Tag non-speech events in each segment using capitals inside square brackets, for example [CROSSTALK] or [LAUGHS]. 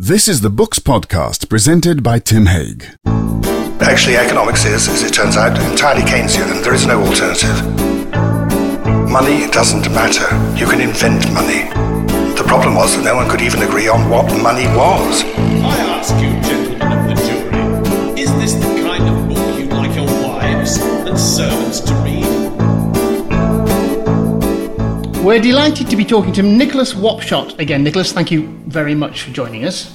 This is the Books Podcast presented by Tim Haig. Actually, economics is, as it turns out, entirely Keynesian and there is no alternative. Money doesn't matter. You can invent money. The problem was that no one could even agree on what money was. I ask you, gentlemen of the jury, is this the kind of book you'd like your wives and servants to read? We're delighted to be talking to Nicholas Wapshott again. Nicholas, thank you very much for joining us.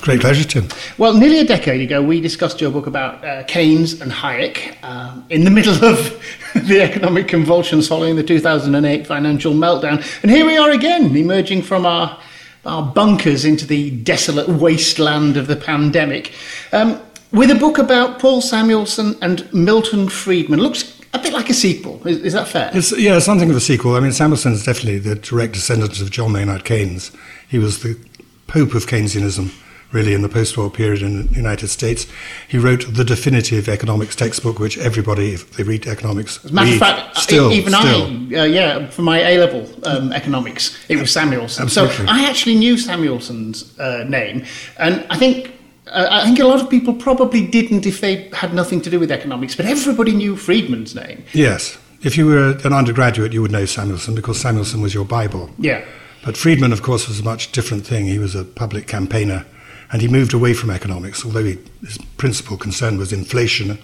Great pleasure, Tim. Well, nearly a decade ago, we discussed your book about uh, Keynes and Hayek um, in the middle of [LAUGHS] the economic convulsions following the 2008 financial meltdown. And here we are again, emerging from our, our bunkers into the desolate wasteland of the pandemic. Um, with a book about Paul Samuelson and Milton Friedman. Looks a bit like a sequel. Is, is that fair? It's, yeah, something of a sequel. I mean, Samuelson is definitely the direct descendant of John Maynard Keynes. He was the pope of Keynesianism, really, in the post-war period in the United States. He wrote the definitive economics textbook, which everybody, if they read economics, As a matter of fact, still, even still. I, uh, yeah, for my A level um, economics, it was Samuelson. Absolutely. So I actually knew Samuelson's uh, name, and I think. I think a lot of people probably didn't if they had nothing to do with economics, but everybody knew Friedman's name. Yes. If you were an undergraduate, you would know Samuelson because Samuelson was your Bible. Yeah. But Friedman, of course, was a much different thing. He was a public campaigner and he moved away from economics. Although he, his principal concern was inflation,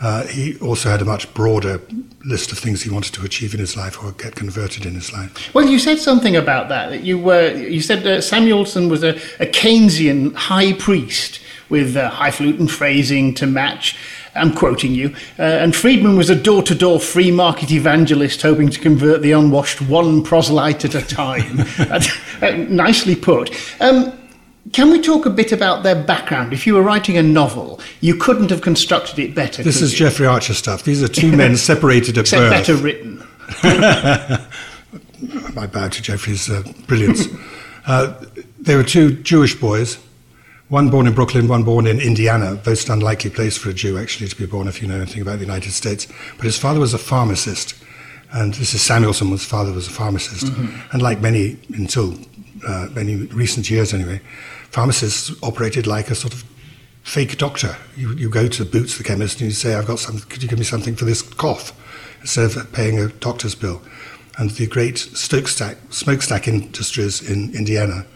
uh, he also had a much broader list of things he wanted to achieve in his life or get converted in his life. Well, you said something about that. That you were. You said uh, Samuelson was a, a Keynesian high priest with uh, highfalutin phrasing to match. I'm quoting you. Uh, and Friedman was a door-to-door free market evangelist hoping to convert the unwashed one proselyte at a time. [LAUGHS] [LAUGHS] Uh, nicely put. Um, can we talk a bit about their background? If you were writing a novel, you couldn't have constructed it better. This is you? Jeffrey Archer stuff. These are two [LAUGHS] men separated at Except birth. better written. [LAUGHS] I bow to Jeffrey's uh, brilliance. uh, they were two Jewish boys, one born in Brooklyn, one born in Indiana, most unlikely place for a Jew actually to be born if you know anything about the United States. But his father was a pharmacist, and this is Samuelson, his father was a pharmacist. And like many, until uh, many recent years anyway, pharmacists operated like a sort of fake doctor. You, you go to Boots, the chemist, and you say, I've got some, could you give me something for this cough? Instead of paying a doctor's bill. And the great smokestack, smokestack industries in Indiana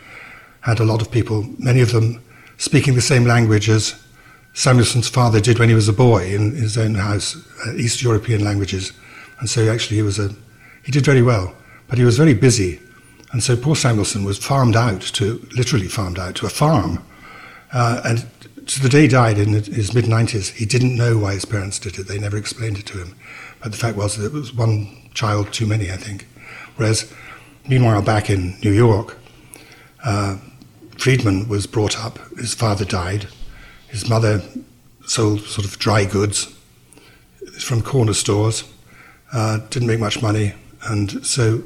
had a lot of people, many of them speaking the same language as Samuelson's father did when he was a boy in his own house, uh, East European languages. And so actually he was a, he did very well, but he was very busy. And so poor Samuelson was farmed out to, literally farmed out to a farm. Uh, and to the day he died in his mid 90s, he didn't know why his parents did it. They never explained it to him. But the fact was that it was one child too many, I think. Whereas, meanwhile, back in New York, uh, Friedman was brought up. His father died. His mother sold sort of dry goods from corner stores, uh, didn't make much money. And so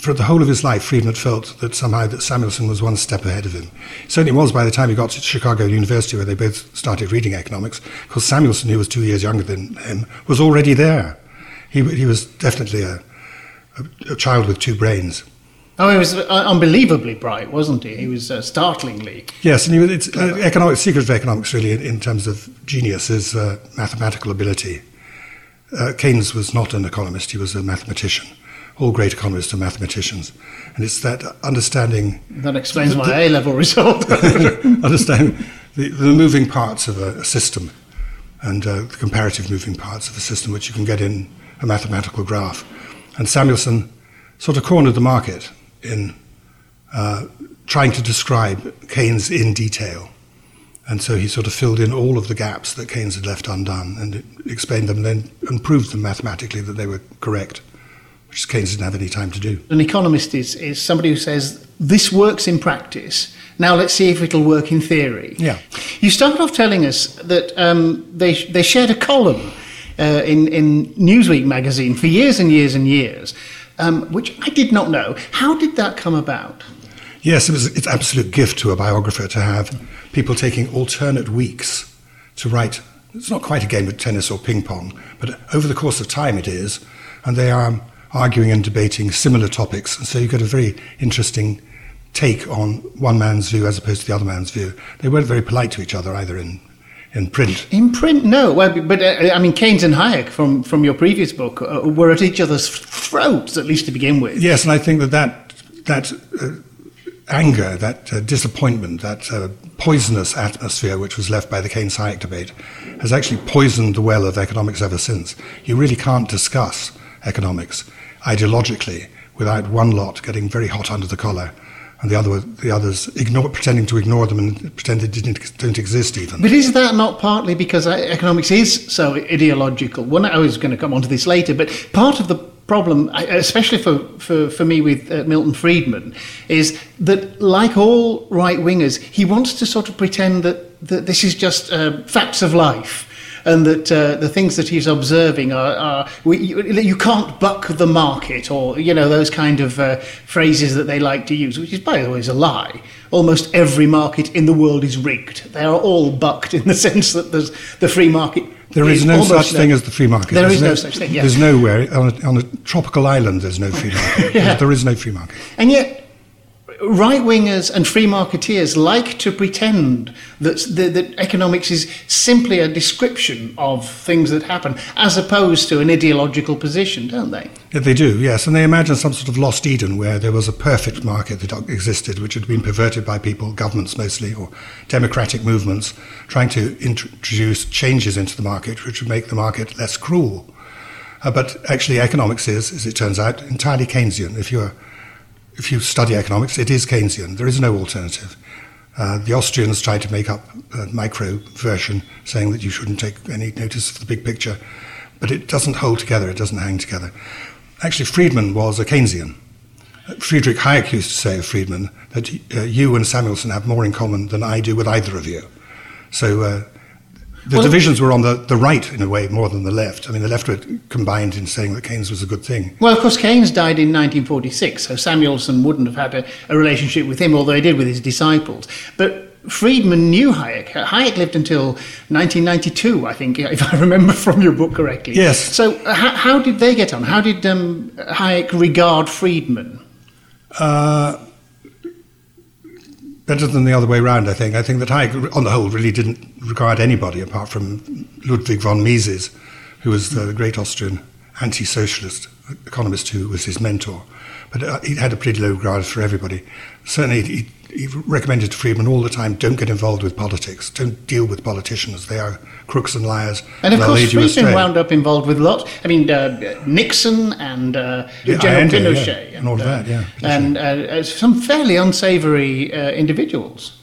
for the whole of his life, Friedman felt that somehow that Samuelson was one step ahead of him. Certainly was by the time he got to Chicago University, where they both started reading economics, because Samuelson, who was two years younger than him, was already there. He, he was definitely a, a, a child with two brains. Oh, he was uh, unbelievably bright, wasn't he? He was uh, startlingly. Yes, and he, was- it's uh, economic secret of economics really in, in terms of genius is uh, mathematical ability. Uh, Keynes was not an economist; he was a mathematician. All great economists are mathematicians, and it's that understanding That explains my A level result. [LAUGHS] understand the, the moving parts of a, a system and uh, the comparative moving parts of a system which you can get in a mathematical graph. And Samuelson sort of cornered the market in uh, trying to describe Keynes in detail. And so he sort of filled in all of the gaps that Keynes had left undone and explained them then and proved them mathematically that they were correct, which Keynes didn't have any time to do. An economist is, is somebody who says, this works in practice. Now let's see if it'll work in theory. Yeah. You started off telling us that um, they, they shared a column uh, in, in Newsweek magazine for years and years and years, um, which I did not know. How did that come about? Yes, it was it's an absolute gift to a biographer to have people taking alternate weeks to write. It's not quite a game of tennis or ping pong, but over the course of time it is, and they are arguing and debating similar topics, and so you get a very interesting take on one man's view as opposed to the other man's view. They weren't very polite to each other either in, in print. In print, no. Well, but uh, I mean, Keynes and Hayek from, from your previous book uh, were at each other's throats, at least to begin with. Yes, and I think that that, that uh, anger, that uh, disappointment, that uh, poisonous atmosphere which was left by the Keynes Hayek debate has actually poisoned the well of economics ever since. You really can't discuss economics ideologically without one lot getting very hot under the collar and the other the others ignore, pretending to ignore them and pretend they didn't, don't exist even. But is that not partly because economics is so ideological? Well, I was going to come on to this later, but part of the problem, especially for, for, for me with uh, Milton Friedman, is that like all right wingers, he wants to sort of pretend that, that this is just uh, facts of life and that uh, the things that he's observing are, are we, you, you, can't buck the market, or you know those kind of uh, phrases that they like to use, which is by the way is a lie. Almost every market in the world is rigged. They are all bucked in the [LAUGHS] sense that the free market. There is, is no such no, thing as the free market. There there's is no, no, such thing. Yeah. There's nowhere on a, on a tropical island. There's no free market. [LAUGHS] yeah. There is no free market. And yet right wingers and free marketeers like to pretend that, that, that, economics is simply a description of things that happen, as opposed to an ideological position, don't they? They do, yes. And they imagine some sort of lost Eden where there was a perfect market that existed, which had been perverted by people, governments mostly, or democratic movements, trying to introduce changes into the market which would make the market less cruel. Uh, but actually, economics is, as it turns out, entirely Keynesian. If you're if you study economics, it is Keynesian. There is no alternative. Uh, the Austrians tried to make up a micro version saying that you shouldn't take any notice of the big picture, but it doesn't hold together, it doesn't hang together. Actually, Friedman was a Keynesian. Friedrich Hayek used to say of Friedman that uh, you and Samuelson have more in common than I do with either of you. So uh, the well, divisions were on the, the right in a way more than the left. I mean, the left were combined in saying that Keynes was a good thing. Well, of course, Keynes died in 1946, so Samuelson wouldn't have had a, a relationship with him, although he did with his disciples. But Friedman knew Hayek. Hayek lived until 1992, I think, [LAUGHS] if I remember from your book correctly. Yes. So, uh, how, how did they get on? How did um, Hayek regard Friedman? Uh, better than the other way around, I think. I think that Hayek, on the whole, really didn't regard anybody apart from Ludwig von Mises, who was the great Austrian anti socialist economist who was his mentor. But uh, he had a pretty low regard for everybody. Certainly, he, he recommended to Friedman all the time don't get involved with politics, don't deal with politicians. They are crooks and liars. And of course, Friedman wound up involved with lots. I mean, uh, Nixon and uh, yeah, General Pinochet. Yeah, and, and, all that, yeah. And uh, some fairly unsavory uh, individuals.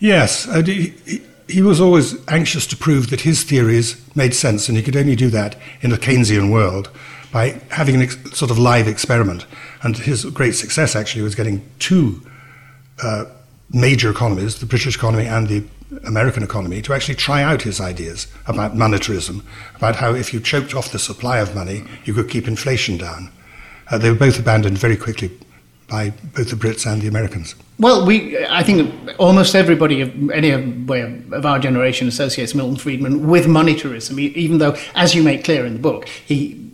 Yes. He, he was always anxious to prove that his theories made sense, and he could only do that in a Keynesian world by having a ex- sort of live experiment. And his great success actually was getting two uh, major economies, the British economy and the American economy, to actually try out his ideas about monetarism, about how if you choked off the supply of money, you could keep inflation down. Uh, they were both abandoned very quickly by both the Brits and the Americans. Well, we, I think almost everybody of any way of our generation associates Milton Friedman with monetarism, even though, as you make clear in the book, he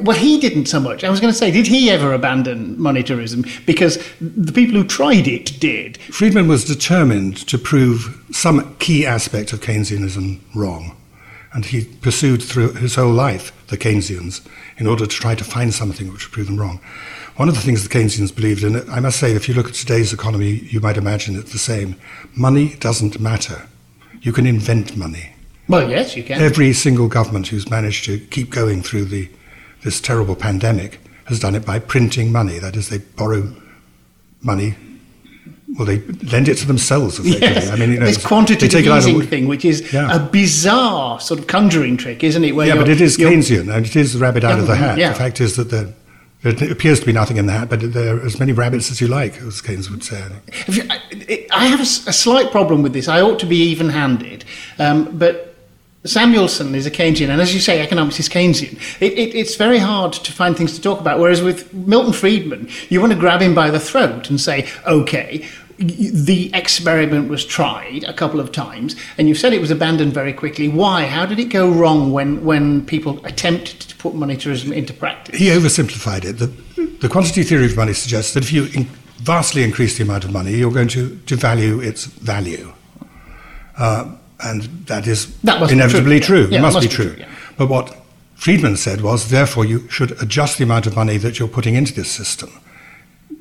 well, he didn't so much. I was going to say, did he ever abandon monetarism? Because the people who tried it did. Friedman was determined to prove some key aspect of Keynesianism wrong. And he pursued through his whole life the Keynesians in order to try to find something which would prove them wrong. One of the things the Keynesians believed in, I must say, if you look at today's economy, you might imagine it's the same. Money doesn't matter. You can invent money. Well, yes, you can. Every single government who's managed to keep going through the this terrible pandemic has done it by printing money. That is, they borrow money. Well, they lend it to themselves. Yes. I mean, you know, this quantitative easing of, thing, which is yeah. a bizarre sort of conjuring trick, isn't it? Where yeah, but it is Keynesian, and it is the rabbit out of the hat. Yeah. The fact is that there appears to be nothing in that, but there are as many rabbits as you like, as Keynes would say. I, have a, slight problem with this. I ought to be even-handed, um, but Samuelson is a Keynesian, and as you say, economics is Keynesian. It, it, it's very hard to find things to talk about. Whereas with Milton Friedman, you want to grab him by the throat and say, okay, the experiment was tried a couple of times, and you've said it was abandoned very quickly. Why? How did it go wrong when, when people attempted to put monetarism into practice? He oversimplified it. The, the quantity theory of money suggests that if you in, vastly increase the amount of money, you're going to devalue its value. Uh, and that is That inevitably true, true. yeah. it must, be must be true. true, yeah. But what Friedman said was, therefore, you should adjust the amount of money that you're putting into this system.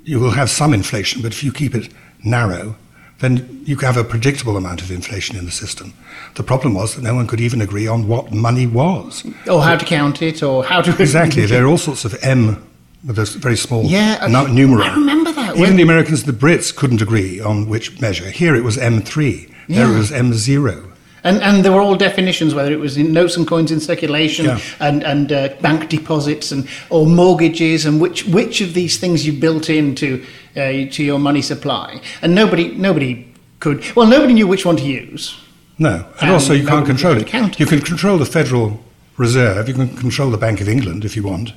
You will have some inflation, but if you keep it narrow, then you have a predictable amount of inflation in the system. The problem was that no one could even agree on what money was. Or how to count it, or how to Exactly. There are all sorts of M with a very small Yeah, I- numeral. I remember that. Even When- the Americans, and the Brits, couldn't agree on which measure. Here it was M3. There Yeah. it was M0. And, and there were all definitions, whether it was in notes and coins in circulation Yeah. and, and uh, bank deposits and or mortgages and which, which of these things you built into uh, to your money supply. And nobody nobody could well nobody knew which one to use. No. And, And also, you can't control it. count. You can control the Federal Reserve, you can control the Bank of England if you want.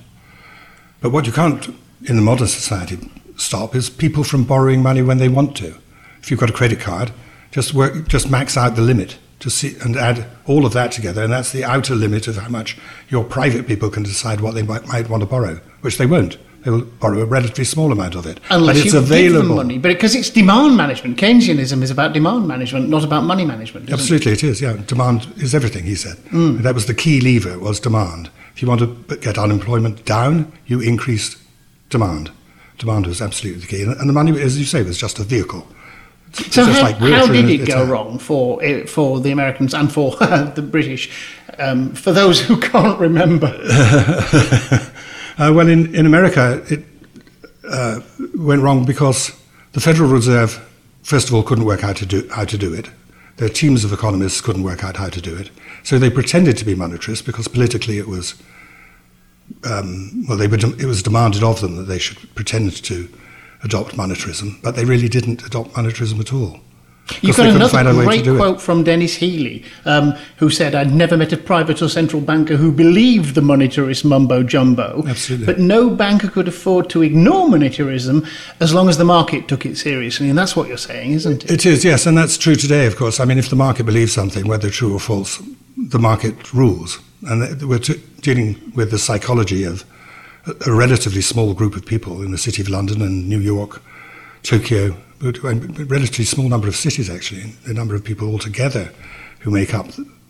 But what you can't, in the modern society, stop is people from borrowing money when they want to. If you've got a credit card, just work, just max out the limit to see and add all of that together, and that's the outer limit of how much your private people can decide what they might, might want to borrow, which they won't. They will borrow a relatively small amount of it, Unless but it's you available. give them money. But because it's demand management. Keynesianism is about demand management, not about money management. isn't it? Absolutely, it is. Yeah, demand is everything. He said mm. that was the key lever was demand. If you want to get unemployment down, you increase demand. Demand was absolutely the key, and and the money, as you say, was just a vehicle. So how, like how did it go wrong for eh, for the Americans and for [LAUGHS] the British? Um, for those who [LAUGHS] can't remember, [LAUGHS] Uh, well, in, in America, it uh, went wrong because the Federal Reserve, first of all, couldn't work out to do, how to do it. Their teams of economists couldn't work out how to do it. So they pretended to be monetarists because politically it was, um, well, they were, it was demanded of them that they should pretend to adopt monetarism, but they really didn't adopt monetarism at all. You've got couldn't find a another great do it. quote from Denis Healey, um, who said, I'd never met a private or central banker who believed the monetarist mumbo jumbo. Absolutely. But no banker could afford to ignore monetarism as long as the market took it seriously. And that's what you're saying, isn't it? It is, yes, and that's true today, of course. I mean, if the market believes something, whether true or false, the market rules. And we're t- dealing with the psychology of a, relatively small group of people in the city of London and New York, Tokyo, a relatively small number of cities, actually, the number of people altogether who make up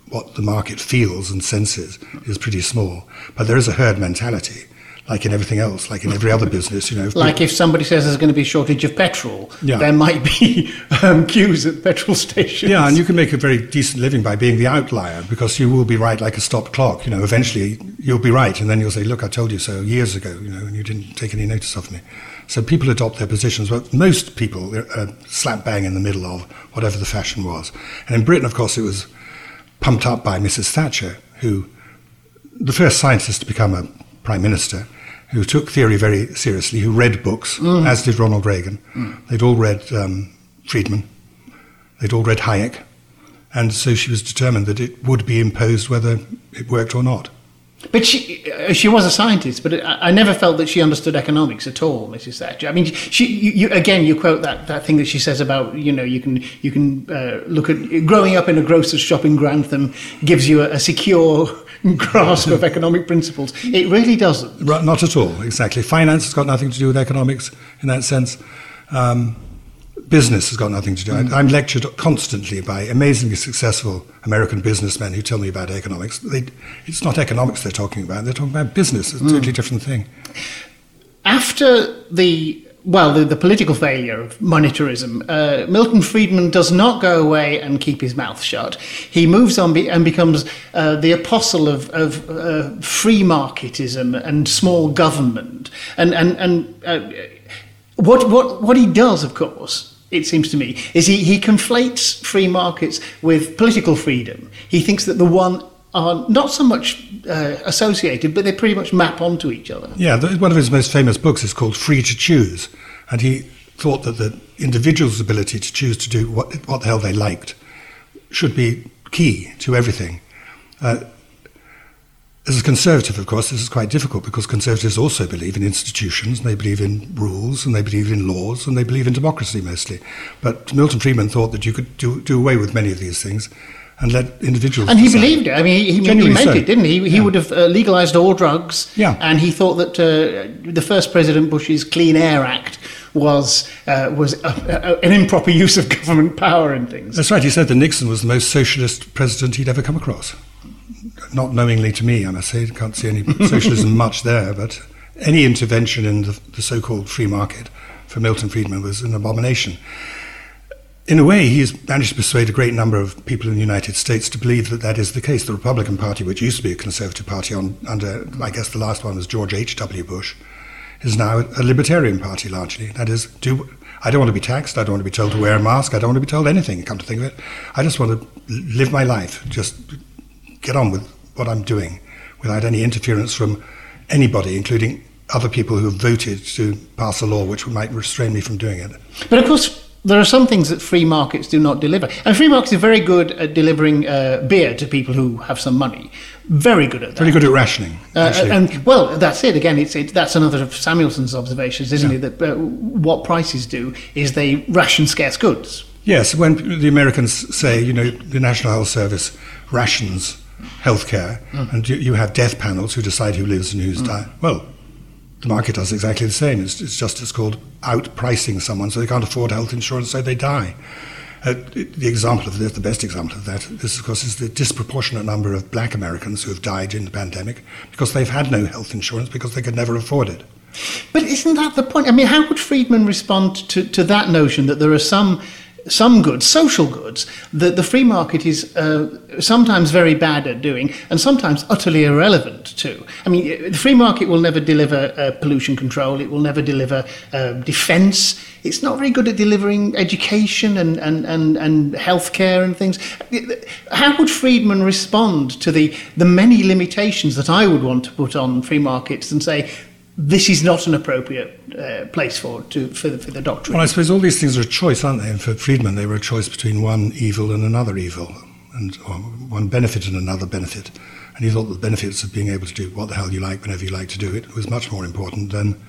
what the market feels and senses is pretty small. But there is a herd mentality, like in everything else, like in every other business, you know. if Like if somebody says there's going to be a shortage of petrol, Yeah. there might be [LAUGHS] um, queues at petrol stations. Yeah, and you can make a very decent living by being the outlier because you will be right like a stopped clock. You know, eventually you'll be right, and then you'll say, "Look, I told you so years ago." You know, and you didn't take any notice of me. So people adopt their positions, but most people are slap bang in the middle of whatever the fashion was. And in Britain, of course, it was pumped up by Mrs. Thatcher, who the first scientist to become a prime minister, who took theory very seriously, who read books, as did Ronald Reagan. They'd all read um, Friedman, they'd all read Hayek, and so she was determined that it would be imposed whether it worked or not. But she, uh, she was a scientist, but I, I never felt that she understood economics at all, Mrs. Thatcher. I mean, she, you, you, again, you quote that, that thing that she says about, you know, you can, you can uh, look at growing up in a grocer's shop in Grantham gives you a, a secure grasp of economic principles. It really doesn't. Right, not at all, exactly. Finance has got nothing to do with economics in that sense. Um, business has got nothing to do. I, I'm lectured constantly by amazingly successful American businessmen who tell me about economics. They, it's not economics they're talking about, they're talking about business. It's a totally different thing. After the well, the, the political failure of monetarism, uh, Milton Friedman does not go away and keep his mouth shut. He moves on be, and becomes uh, the apostle of, of uh, free marketism and small government. And and and uh, what what what he does, of course. It seems to me is he, he conflates free markets with political freedom. He thinks that the one are not so much uh, associated, but they pretty much map onto each other. Yeah, one of his most famous books is called Free to Choose, and he thought that the individual's ability to choose to do what, what the hell they liked should be key to everything. Uh, as a conservative, of course, this is quite difficult because conservatives also believe in institutions, they believe in rules, and they believe in laws, and they believe in democracy mostly. But Milton Friedman thought that you could do, do away with many of these things and let individuals. And he decide. believed it. I mean, he, he, he meant so. it, didn't he? He Yeah. would have uh, legalized all drugs. Yeah. And he thought that uh, the first President Bush's Clean Air Act was uh, was a, a, an improper use of government power and things. That's right. He said that Nixon was the most socialist president he'd ever come across. Not knowingly to me, I must say. Can't see any [LAUGHS] socialism much there, but any intervention in the, the so-called free market for Milton Friedman was an abomination. In a way, he's managed to persuade a great number of people in the United States to believe that that is the case. The Republican Party, which used to be a conservative party on, under, I guess the last one was George H.W. Bush, is now a libertarian party largely. That is, do, I don't want to be taxed. I don't want to be told to wear a mask. I don't want to be told anything, come to think of it. I just want to live my life, just get on with what I'm doing without any interference from anybody, including other people who have voted to pass a law which might restrain me from doing it. But of course, there are some things that free markets do not deliver. And free markets are very good at delivering uh, beer to people who have some money. Very good at that. Very good at rationing. Uh, and well, that's it. Again, it's it, that's another of Samuelson's observations, isn't yeah. it? That uh, what prices do is they ration scarce goods. Yes, when the Americans say, you know, the National Health Service rations healthcare, mm. and you, you, have death panels who decide who lives and who's mm. died. Well, the market does exactly the same. It's, it's just it's called outpricing someone, so they can't afford health insurance, so they die. Uh, the example of this, the best example of that, this of course is the disproportionate number of black Americans who have died in the pandemic because they've had no health insurance because they could never afford it. But isn't that the point? I mean, how would Friedman respond to, to that notion that there are some some goods, social goods, that the free market is uh, sometimes very bad at doing and sometimes utterly irrelevant to. I mean, the free market will never deliver uh, pollution control, it will never deliver uh, defence, it's not very good at delivering education and, and, and, and healthcare and things. How would Friedman respond to the, the many limitations that I would want to put on free markets and say, this is not an appropriate uh, place for to for the, for the doctrine. Well, I suppose all these things are a choice, aren't they? And for Friedman, they were a choice between one evil and another evil, and one benefit and another benefit. And he thought the benefits of being able to do what the hell you like whenever you like to do it was much more important than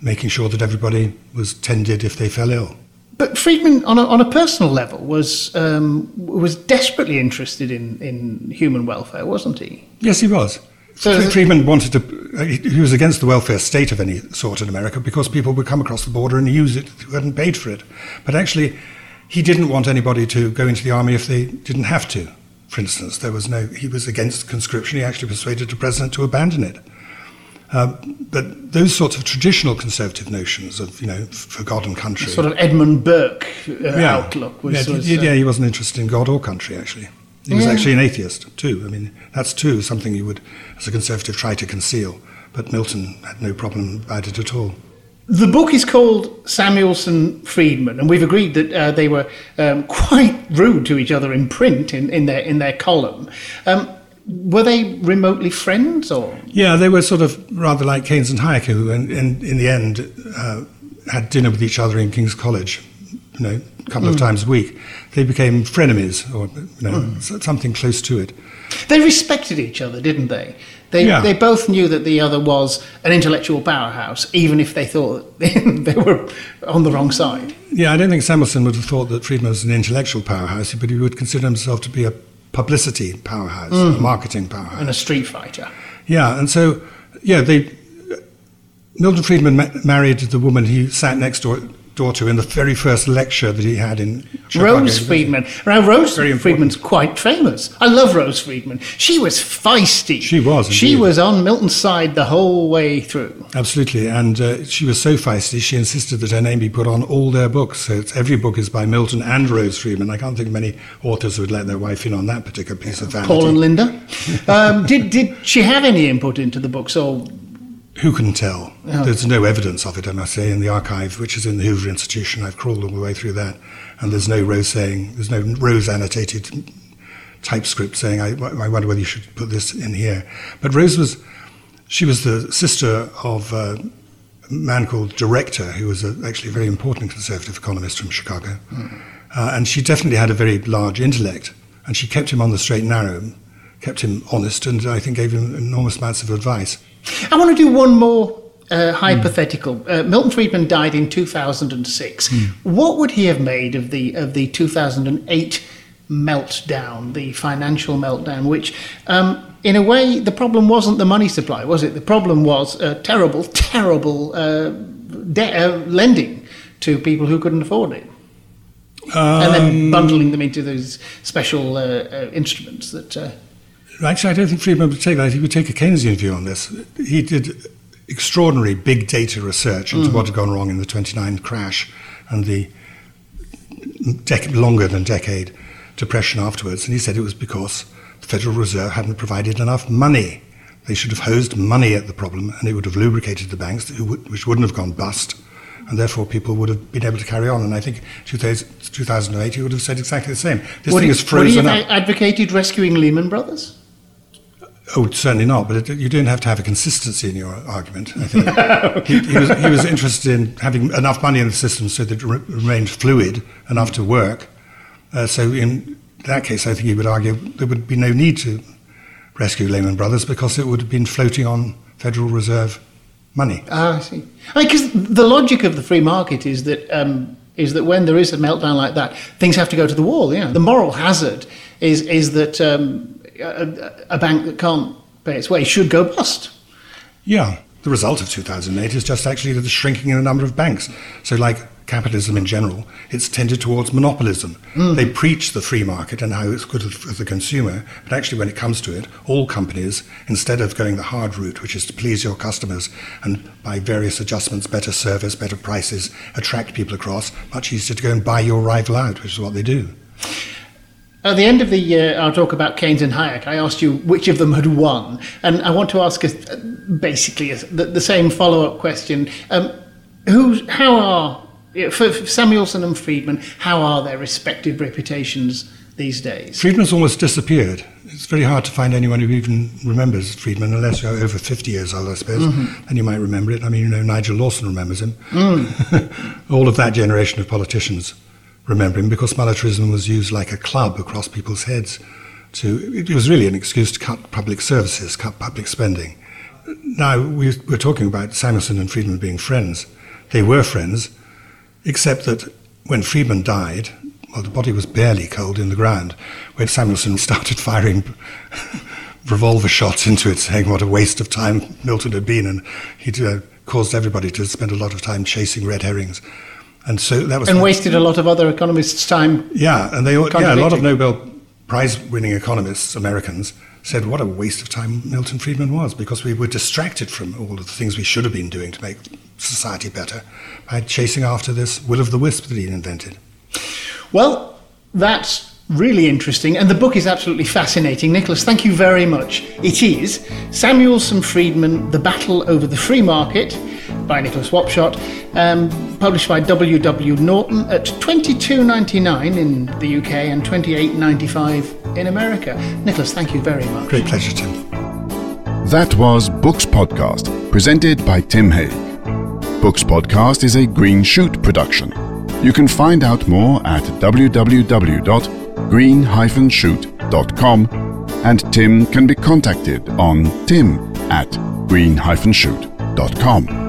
making sure that everybody was tended if they fell ill. But Friedman, on a, on a personal level, was um, was desperately interested in, in human welfare, wasn't he? Yes, he was. So Friedman wanted to, uh, he was against the welfare state of any sort in America because people would come across the border and use it who hadn't paid for it. But actually, he didn't want anybody to go into the army if they didn't have to. For instance, there was no, he was against conscription. He actually persuaded the president to abandon it. Um, but those sorts of traditional conservative notions of, you know, for God and country. Sort of Edmund Burke uh, yeah. outlook was. Yeah, uh, yeah, he wasn't interested in God or country, actually. He was yeah. actually an atheist too. I mean, that's too something you would, as a conservative, try to conceal. But Milton had no problem about it at all. The book is called Samuelson Friedman, and we've agreed that uh, they were um, [LAUGHS] quite rude to each other in print in, in their in their column. Um, were they remotely friends, or yeah, they were sort of rather like Keynes and Hayek, who, in, in, in the end, uh, had dinner with each other in King's College you know, a couple mm. of times a week, they became frenemies or you know, mm. something close to it. They respected each other, didn't they? They, yeah. they both knew that the other was an intellectual powerhouse, even if they thought [LAUGHS] they were on the wrong side. Yeah, I don't think Samuelson would have thought that Friedman was an intellectual powerhouse, but he would consider himself to be a publicity powerhouse, mm. a marketing powerhouse. And a street fighter. Yeah, and so, yeah, they. Milton Friedman ma- married the woman he sat next door daughter in the very first lecture that he had in Chicago. Rose Friedman. Now, Rose Friedman's quite famous. I love Rose Friedman. She was feisty. She was. Indeed. She was on Milton's side the whole way through. Absolutely, and uh, she was so feisty. She insisted that her name be put on all their books. So every book is by Milton and Rose Friedman. I can't think of many authors who would let their wife in on that particular piece of vanity. Paul and Linda. [LAUGHS] um, did did she have any input into the books, or who can tell? There's no evidence of it, I must say, in the archive, which is in the Hoover Institution. I've crawled all the way through that, and there's no Rose saying, there's no Rose annotated typescript saying, I, I wonder whether you should put this in here. But Rose was, she was the sister of a man called Director, who was a, actually a very important conservative economist from Chicago. Mm. Uh, and she definitely had a very large intellect, and she kept him on the straight and narrow, kept him honest, and I think gave him enormous amounts of advice. I want to do one more uh, hypothetical. Mm. Uh, Milton Friedman died in 2006. Mm. What would he have made of the of the 2008 meltdown, the financial meltdown, which, um, in a way, the problem wasn't the money supply, was it? The problem was uh, terrible, terrible uh, de- uh, lending. to people who couldn't afford it. Um, and then bundling them into those special uh, uh, instruments that. Actually, I don't think Friedman would take that. He would take a Keynesian view on this. He did extraordinary big data research into mm. what had gone wrong in the 29 crash and the dec- longer than decade depression afterwards. And he said it was because the Federal Reserve hadn't provided enough money. They should have hosed money at the problem and it would have lubricated the banks, which wouldn't have gone bust. And therefore, people would have been able to carry on. And I think 2000 2008, he would have said exactly the same. This would thing he, is would he frozen have up. advocated rescuing Lehman Brothers? Oh, certainly not. But it, you don't have to have a consistency in your argument. I think he, he, was, he was interested in having enough money in the system so that it re- remained fluid enough to work. Uh, so in that case, I think he would argue there would be no need to rescue Lehman Brothers because it would have been floating on Federal Reserve money. Ah, I see. Because the logic of the free market is that um, is that when there is a meltdown like that, things have to go to the wall. Yeah, the moral hazard is is that um, a, a bank that can't pay its way should go bust. Yeah. The result of 2008 is just actually the shrinking in the number of banks. So, like capitalism in general, it's tended towards monopolism. Mm. They preach the free market and how it's good for the consumer, but actually, when it comes to it, all companies, instead of going the hard route, which is to please your customers and by various adjustments, better service, better prices, attract people across, much easier to go and buy your rival out, which is what they do. At the end of the uh, our talk about Keynes and Hayek, I asked you which of them had won, and I want to ask a, basically a, the, the same follow-up question: um, Who, how are for, for Samuelson and Friedman? How are their respective reputations these days? Friedman's almost disappeared. It's very hard to find anyone who even remembers Friedman, unless you're over 50 years old, I suppose. and you might remember it. I mean, you know, Nigel Lawson remembers him. [LAUGHS] All of that generation of politicians remember him because monetarism was used like a club across people's heads. To, it was really an excuse to cut public services, cut public spending. Now, we, we're talking about Samuelson and Friedman being friends. They were friends, except that when Friedman died, well, the body was barely cold in the ground when Samuelson [LAUGHS] started firing [LAUGHS] revolver shots into it, saying what a waste of time Milton had been, and he'd uh, caused everybody to spend a lot of time chasing red herrings. And so that was And wasted a lot of other economists' time. yeah, and they yeah, a lot of Nobel Prize winning economists, Americans, said what a waste of time Milton Friedman was because we were distracted from all of the things we should have been doing to make society better by chasing after this will of the wisp that he'd invented. Well, that's really interesting, and the book is absolutely fascinating. Nicholas, thank you very much. It is Samuelson Friedman, The Battle Over the Free Market by Nicholas Wapshott, um, published by W.W. Norton at twenty-two ninety-nine in the UK and twenty-eight ninety-five in America. Nicholas, thank you very much. Great pleasure, Tim. That was Books Podcast, presented by Tim Haig. Books Podcast is a Green Shoot production. You can find out more at www.green-shoot.com and Tim can be contacted on tim at green-shoot.com.